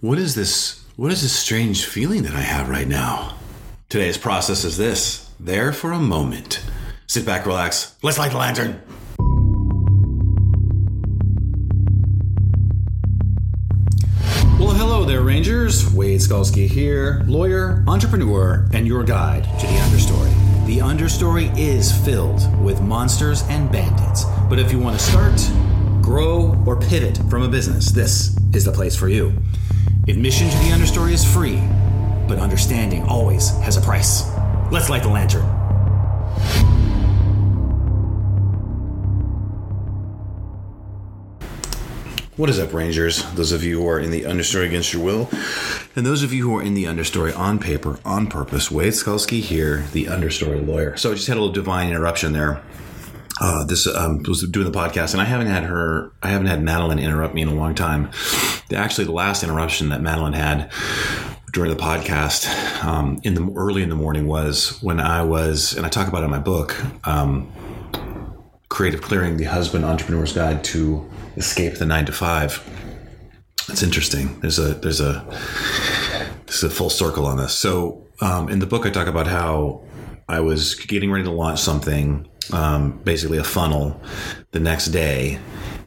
What is this? What is this strange feeling that I have right now? Today's process is this there for a moment. Sit back, relax. Let's light the lantern. Well, hello there, Rangers. Wade Skalski here, lawyer, entrepreneur, and your guide to the understory. The understory is filled with monsters and bandits, but if you want to start, grow, or pivot from a business, this is the place for you. Admission to the understory is free, but understanding always has a price. Let's light the lantern. What is up, Rangers? Those of you who are in the understory against your will, and those of you who are in the understory on paper, on purpose. Wade Skalski here, the understory lawyer. So I just had a little divine interruption there. Uh, this um, was doing the podcast, and I haven't had her. I haven't had Madeline interrupt me in a long time. Actually, the last interruption that Madeline had during the podcast um, in the early in the morning was when I was, and I talk about it in my book, um, Creative Clearing: The Husband Entrepreneur's Guide to Escape the Nine to Five. It's interesting. There's a there's a there's a full circle on this. So um, in the book, I talk about how I was getting ready to launch something, um, basically a funnel, the next day,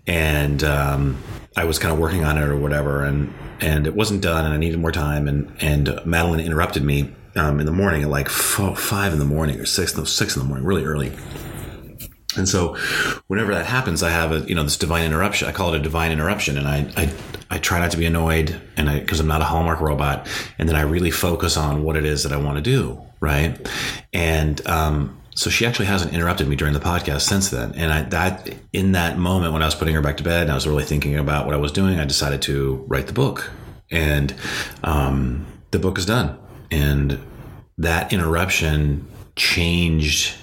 and um, I was kind of working on it or whatever, and and it wasn't done, and I needed more time, and and Madeline interrupted me um, in the morning at like five in the morning or six, six in the morning, really early. And so, whenever that happens, I have a you know this divine interruption. I call it a divine interruption, and I I, I try not to be annoyed, and I because I'm not a Hallmark robot, and then I really focus on what it is that I want to do, right? And um, so she actually hasn't interrupted me during the podcast since then. And I that in that moment when I was putting her back to bed, and I was really thinking about what I was doing, I decided to write the book, and um, the book is done, and that interruption changed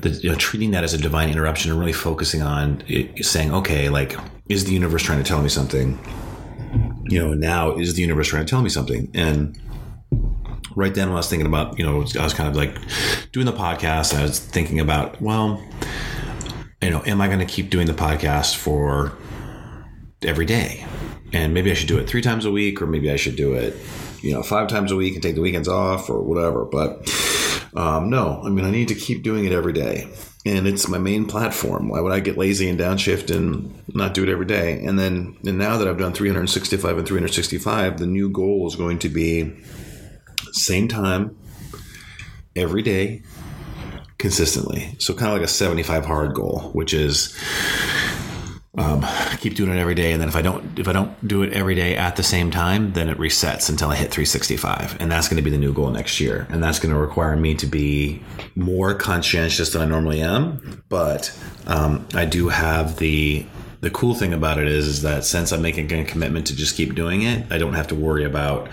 the, you know, treating that as a divine interruption and really focusing on it, saying, okay, like, is the universe trying to tell me something? You know, now is the universe trying to tell me something? And right then, when I was thinking about, you know, I was kind of like doing the podcast, I was thinking about, well, you know, am I going to keep doing the podcast for every day? And maybe I should do it three times a week, or maybe I should do it, you know, five times a week and take the weekends off or whatever. But um, no, I mean, I need to keep doing it every day. And it's my main platform. Why would I get lazy and downshift and not do it every day? And then, and now that I've done 365 and 365, the new goal is going to be same time, every day, consistently. So kind of like a 75 hard goal, which is um, keep doing it every day, and then if I don't if I don't do it every day at the same time, then it resets until I hit 365, and that's going to be the new goal next year, and that's going to require me to be more conscientious than I normally am. But um, I do have the the cool thing about it is is that since I'm making a commitment to just keep doing it, I don't have to worry about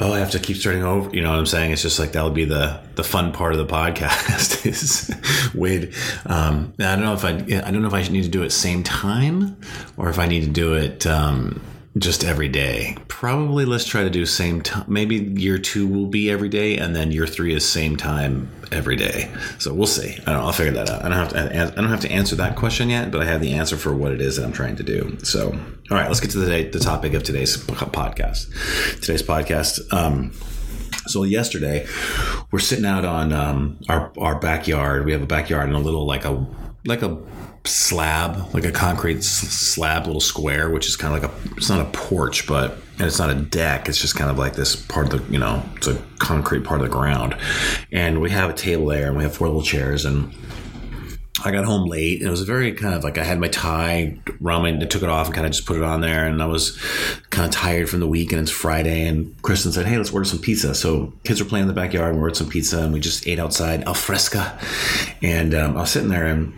oh, I have to keep starting over. You know what I'm saying? It's just like that'll be the the fun part of the podcast is Wade. Um, I don't know if I I don't know if I need to do it same time or if I need to do it. Um, just every day. Probably let's try to do same time. Maybe year two will be every day, and then year three is same time every day. So we'll see. I don't. Know, I'll figure that out. I don't have to. I don't have to answer that question yet, but I have the answer for what it is that I'm trying to do. So, all right, let's get to the the topic of today's podcast. Today's podcast. Um, so yesterday, we're sitting out on um, our our backyard. We have a backyard and a little like a like a slab, like a concrete slab, little square, which is kind of like a, it's not a porch, but, and it's not a deck. It's just kind of like this part of the, you know, it's a concrete part of the ground. And we have a table there and we have four little chairs and, I got home late and it was very kind of like I had my tie my, I took it off and kind of just put it on there and I was kind of tired from the week and it's Friday and Kristen said, Hey, let's order some pizza. So kids were playing in the backyard and we ordered some pizza and we just ate outside al fresca. And um, I was sitting there and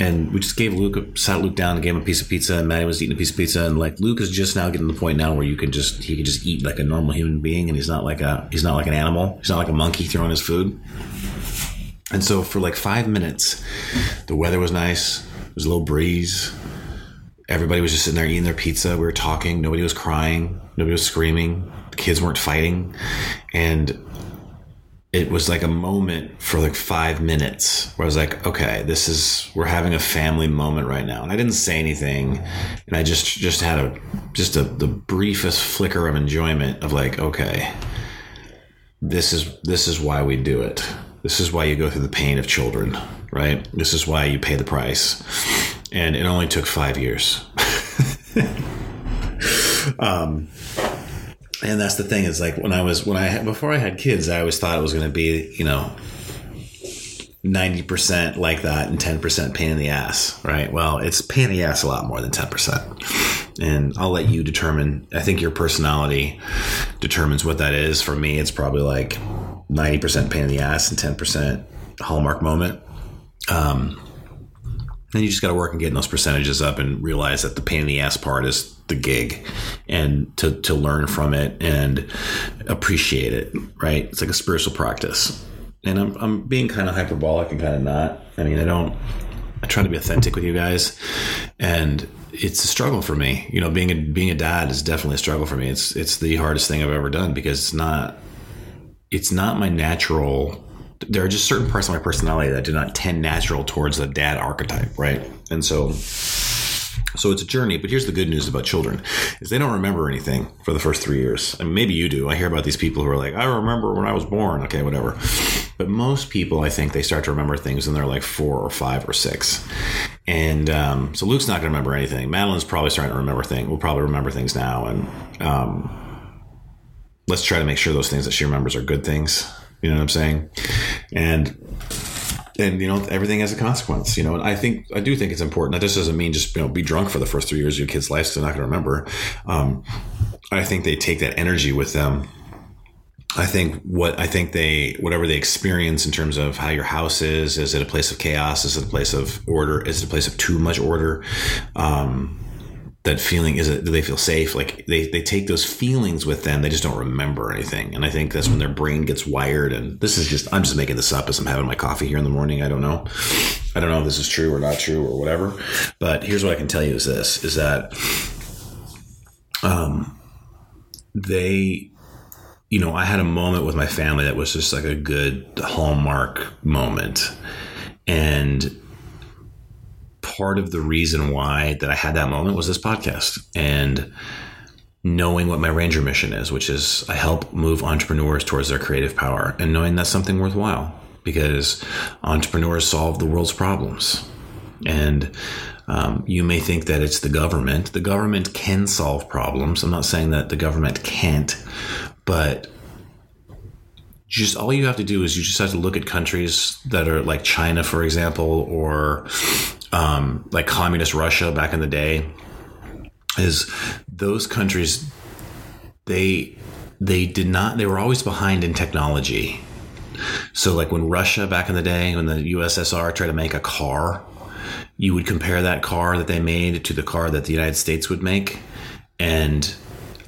and we just gave Luke sat Luke down and gave him a piece of pizza and Maddie was eating a piece of pizza and like Luke is just now getting to the point now where you can just he can just eat like a normal human being and he's not like a he's not like an animal. He's not like a monkey throwing his food. And so for like five minutes the weather was nice. There was a little breeze. Everybody was just sitting there eating their pizza. We were talking. Nobody was crying. Nobody was screaming. The kids weren't fighting. And it was like a moment for like five minutes where I was like, okay, this is we're having a family moment right now, and I didn't say anything, and I just just had a just a the briefest flicker of enjoyment of like, okay, this is this is why we do it. This is why you go through the pain of children, right? This is why you pay the price, and it only took five years. um and that's the thing is like when I was when I before I had kids, I always thought it was going to be you know ninety percent like that and ten percent pain in the ass, right? Well, it's pain in the ass a lot more than ten percent, and I'll let you determine. I think your personality determines what that is. For me, it's probably like ninety percent pain in the ass and ten percent hallmark moment. Um, and you just got to work on getting those percentages up and realize that the pain in the ass part is the gig and to, to learn from it and appreciate it, right? It's like a spiritual practice. And I'm, I'm being kind of hyperbolic and kind of not. I mean, I don't, I try to be authentic with you guys and it's a struggle for me. You know, being a, being a dad is definitely a struggle for me. It's, it's the hardest thing I've ever done because it's not, it's not my natural there are just certain parts of my personality that do not tend natural towards the dad archetype, right? And so so it's a journey, but here's the good news about children is they don't remember anything for the first three years. I mean, maybe you do. I hear about these people who are like, I remember when I was born. Okay, whatever. But most people, I think they start to remember things when they're like four or five or six. And um, so Luke's not going to remember anything. Madeline's probably starting to remember things. We'll probably remember things now. And um, let's try to make sure those things that she remembers are good things. You know what I'm saying? And and you know everything has a consequence. You know, and I think I do think it's important. That this doesn't mean just you know be drunk for the first three years of your kid's life. So they're not going to remember. Um, I think they take that energy with them. I think what I think they whatever they experience in terms of how your house is is it a place of chaos is it a place of order is it a place of too much order um, that feeling is it do they feel safe? Like they, they take those feelings with them they just don't remember anything. And i think that's when their brain gets wired and this is just i'm just making this up as i'm having my coffee here in the morning i don't know. I don't know if this is true or not true or whatever. But here's what i can tell you is this is that um they you know i had a moment with my family that was just like a good hallmark moment. And part of the reason why that I had that moment was this podcast and knowing what my ranger mission is, which is I help move entrepreneurs towards their creative power and knowing that's something worthwhile because entrepreneurs solve the world's problems. And um, you may think that it's the government. The government can solve problems. I'm not saying that the government can't, but just all you have to do is you just have to look at countries that are like China, for example, or um, like communist Russia back in the day. Is those countries they they did not they were always behind in technology. So like when Russia back in the day, when the USSR tried to make a car, you would compare that car that they made to the car that the United States would make, and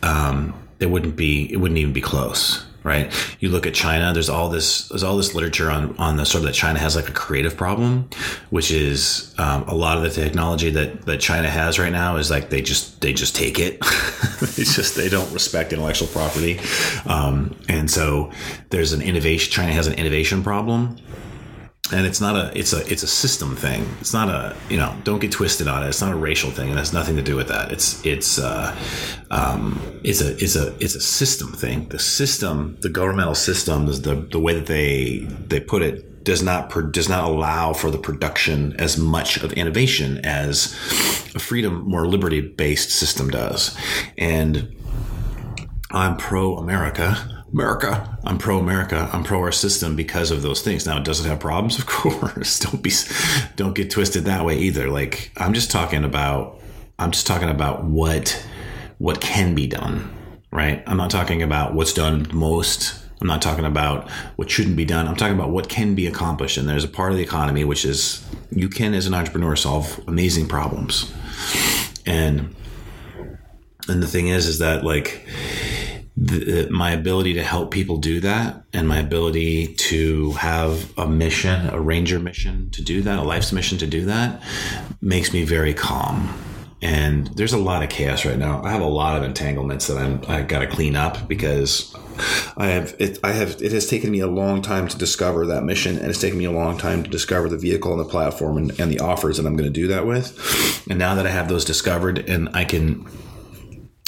um, it wouldn't be it wouldn't even be close right? You look at China. There's all this. There's all this literature on on the sort of that China has like a creative problem, which is um, a lot of the technology that that China has right now is like they just they just take it. it's just they don't respect intellectual property, um, and so there's an innovation. China has an innovation problem and it's not a it's a it's a system thing. It's not a you know don't get twisted on it. It's not a racial thing. It has nothing to do with that. It's it's uh, um, it's a it's a it's a system thing. The system the governmental system the the way that they they put it does not does not allow for the production as much of innovation as a freedom more liberty based system does. And I'm pro America America. I'm pro America. I'm pro our system because of those things. Now, it does it have problems? Of course. don't be, don't get twisted that way either. Like I'm just talking about, I'm just talking about what, what can be done, right? I'm not talking about what's done most. I'm not talking about what shouldn't be done. I'm talking about what can be accomplished. And there's a part of the economy which is you can, as an entrepreneur, solve amazing problems. And and the thing is, is that like the, uh, my ability to help people do that and my ability to have a mission, a ranger mission to do that, a life's mission to do that makes me very calm. and there's a lot of chaos right now. I have a lot of entanglements that I'm I got to clean up because I have it. I have it has taken me a long time to discover that mission, and it's taken me a long time to discover the vehicle and the platform and, and the offers that I'm going to do that with. And now that I have those discovered, and I can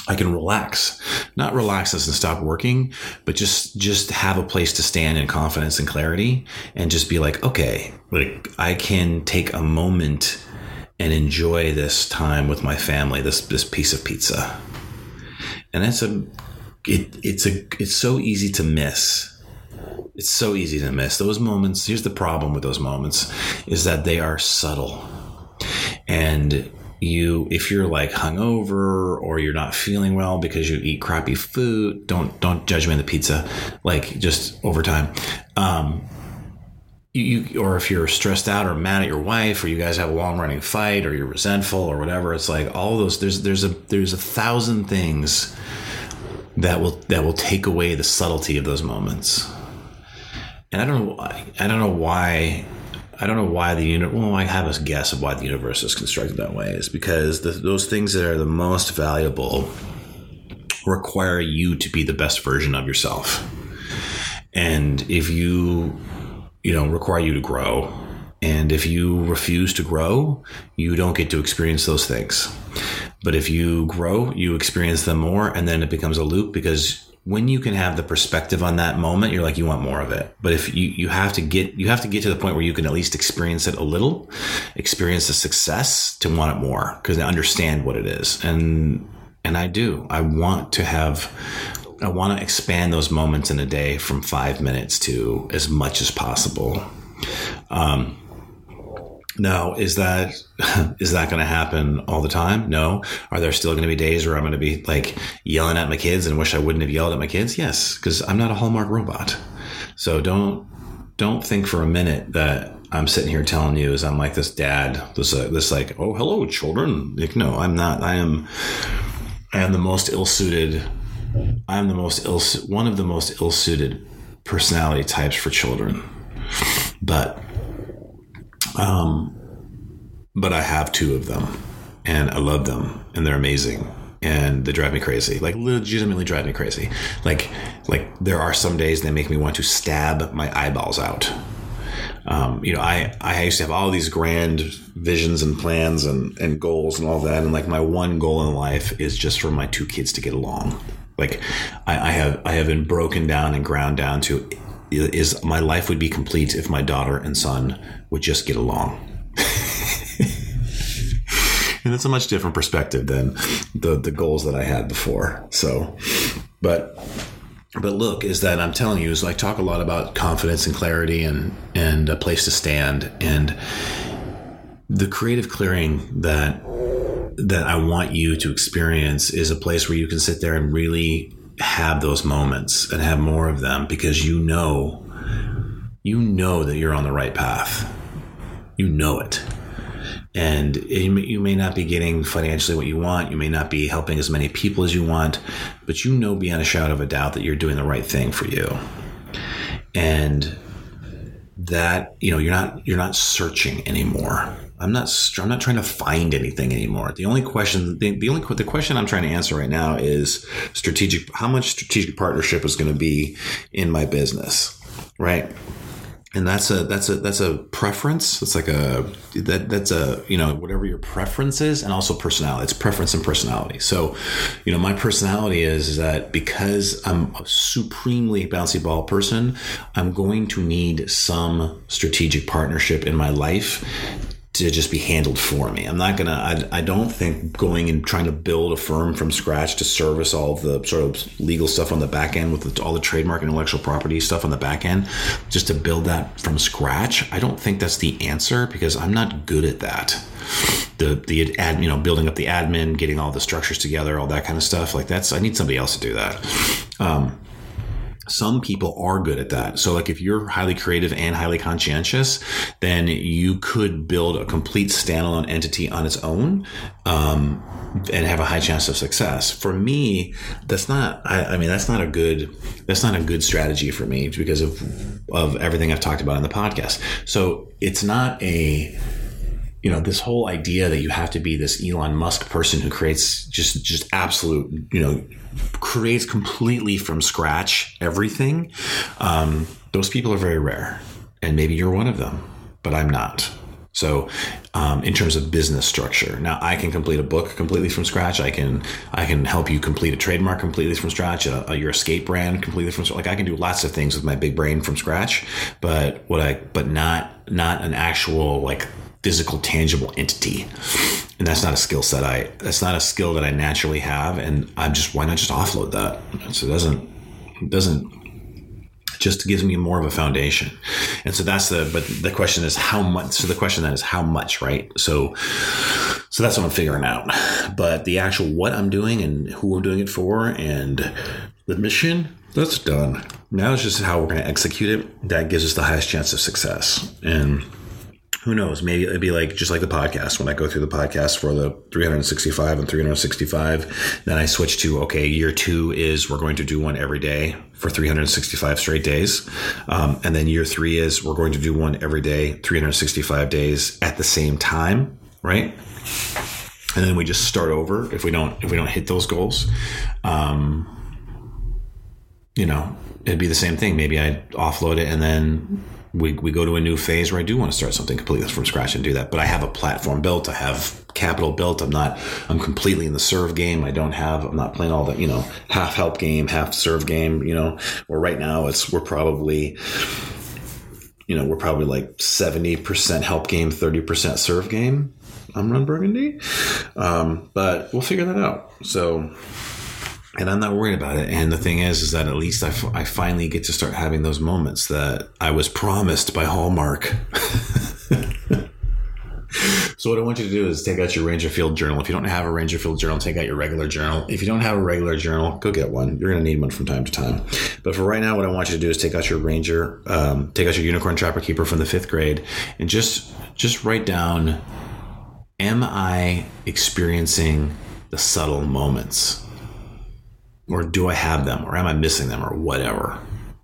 I can relax, not relax us and stop working, but just just have a place to stand in confidence and clarity, and just be like, okay, like I can take a moment and enjoy this time with my family, this this piece of pizza, and that's a it, it's a it's so easy to miss. It's so easy to miss those moments. Here's the problem with those moments: is that they are subtle, and you if you're like hungover or you're not feeling well because you eat crappy food don't don't judge me on the pizza like just over time. Um you, or if you're stressed out or mad at your wife or you guys have a long running fight or you're resentful or whatever it's like all those there's there's a there's a thousand things that will that will take away the subtlety of those moments. And i don't know i don't know why I don't know why the unit. Well, I have a guess of why the universe is constructed that way. Is because the, those things that are the most valuable require you to be the best version of yourself. And if you, you know, require you to grow, and if you refuse to grow, you don't get to experience those things. But if you grow, you experience them more, and then it becomes a loop because when you can have the perspective on that moment, you're like, you want more of it. But if you, you have to get, you have to get to the point where you can at least experience it a little, experience the success to want it more because I understand what it is. And, and I do, I want to have, I want to expand those moments in a day from five minutes to as much as possible. Um, now, is that is that going to happen all the time? No. Are there still going to be days where I'm going to be like yelling at my kids and wish I wouldn't have yelled at my kids? Yes, because I'm not a Hallmark robot. So don't don't think for a minute that I'm sitting here telling you as I'm like this dad, this uh, this like, oh hello children. Like, no, I'm not. I am I am the most ill suited. I am the most ill one of the most ill suited personality types for children. But um, but I have two of them, and I love them, and they're amazing, and they drive me crazy. Like legitimately drive me crazy. Like like there are some days they make me want to stab my eyeballs out. Um, you know, I, I used to have all these grand visions and plans and, and goals and all that. And like my one goal in life is just for my two kids to get along. Like I, I have, I have been broken down and ground down to is my life would be complete if my daughter and son would just get along. and it's a much different perspective than the the goals that I had before. So, but but look, is that I'm telling you is I talk a lot about confidence and clarity and and a place to stand and the creative clearing that that I want you to experience is a place where you can sit there and really have those moments and have more of them because you know you know that you're on the right path. You know it. And you may not be getting financially what you want. You may not be helping as many people as you want but you know beyond a shadow of a doubt that you're doing the right thing for you. And that you know you're not you're not searching anymore I'm not I'm not trying to find anything anymore. The only question the, the only the question I'm trying to answer right now is strategic how much strategic partnership is going to be in my business, right? And that's a that's a that's a preference. It's like a that that's a you know whatever your preference is, and also personality. It's preference and personality. So, you know, my personality is, that because I'm a supremely bouncy ball person, I'm going to need some strategic partnership in my life to just be handled for me. I'm not gonna. I, I don't think going and trying to build a firm from scratch to service all the sort of legal stuff on the back end with all the trademark intellectual property stuff on the back end, just to build that from scratch. I don't think that's the answer because I'm not good at that. The the ad, you know, building up the admin, getting all the structures together, all that kind of stuff. Like that's I need somebody else to do that. Um, some people are good at that. So, like, if you're highly creative and highly conscientious, then you could build a complete standalone entity on its own um, and have a high chance of success. For me, that's not. I, I, mean, that's not a good. That's not a good strategy for me because of of everything I've talked about in the podcast. So, it's not a you know this whole idea that you have to be this Elon Musk person who creates just just absolute you know creates completely from scratch everything. Um, those people are very rare, and maybe you're one of them, but I'm not. So, um, in terms of business structure, now I can complete a book completely from scratch. I can I can help you complete a trademark completely from scratch. A, a, your escape brand completely from scratch. Like I can do lots of things with my big brain from scratch. But what I but not not an actual like physical tangible entity and that's not a skill set i that's not a skill that i naturally have and i'm just why not just offload that so it doesn't it doesn't just gives me more of a foundation. And so that's the but the question is how much so the question then is how much, right? So so that's what I'm figuring out. But the actual what I'm doing and who I'm doing it for and the mission, that's done. Now it's just how we're going to execute it. That gives us the highest chance of success. And who knows? Maybe it'd be like just like the podcast. When I go through the podcast for the 365 and 365, then I switch to okay, year two is we're going to do one every day for 365 straight days, um, and then year three is we're going to do one every day, 365 days at the same time, right? And then we just start over if we don't if we don't hit those goals. Um, you know, it'd be the same thing. Maybe I'd offload it and then we, we go to a new phase where I do want to start something completely from scratch and do that. But I have a platform built. I have capital built. I'm not, I'm completely in the serve game. I don't have, I'm not playing all the, you know, half help game, half serve game, you know, where right now it's, we're probably, you know, we're probably like 70% help game, 30% serve game. I'm Ron Burgundy. Um, but we'll figure that out. So, and I'm not worried about it. And the thing is, is that at least I, f- I finally get to start having those moments that I was promised by Hallmark. so what I want you to do is take out your Rangerfield journal. If you don't have a Rangerfield journal, take out your regular journal. If you don't have a regular journal, go get one. You're going to need one from time to time. But for right now, what I want you to do is take out your Ranger, um, take out your Unicorn Trapper Keeper from the fifth grade, and just just write down: Am I experiencing the subtle moments? Or do I have them or am I missing them or whatever.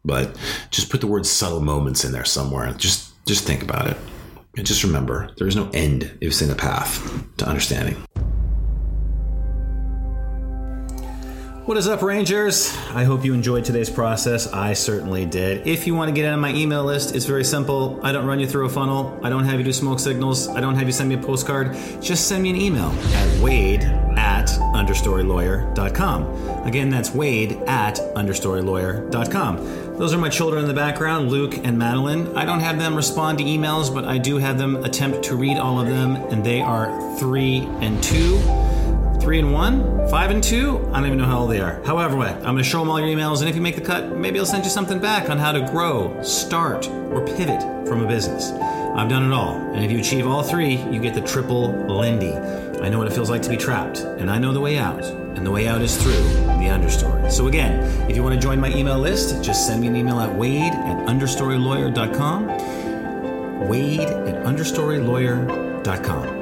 But just put the word subtle moments in there somewhere. Just just think about it. And just remember, there is no end if it's in the path to understanding. What is up, Rangers? I hope you enjoyed today's process. I certainly did. If you want to get on my email list, it's very simple. I don't run you through a funnel. I don't have you do smoke signals. I don't have you send me a postcard. Just send me an email at wade at understorylawyer.com. Again, that's wade at understorylawyer.com. Those are my children in the background, Luke and Madeline. I don't have them respond to emails, but I do have them attempt to read all of them, and they are three and two three and one, five and two. I don't even know how old they are. However, I'm going to show them all your emails, and if you make the cut, maybe I'll send you something back on how to grow, start, or pivot from a business. I've done it all, and if you achieve all three, you get the triple Lindy. I know what it feels like to be trapped, and I know the way out, and the way out is through the understory. So again, if you want to join my email list, just send me an email at wade at understorylawyer.com. Wade at understorylawyer.com.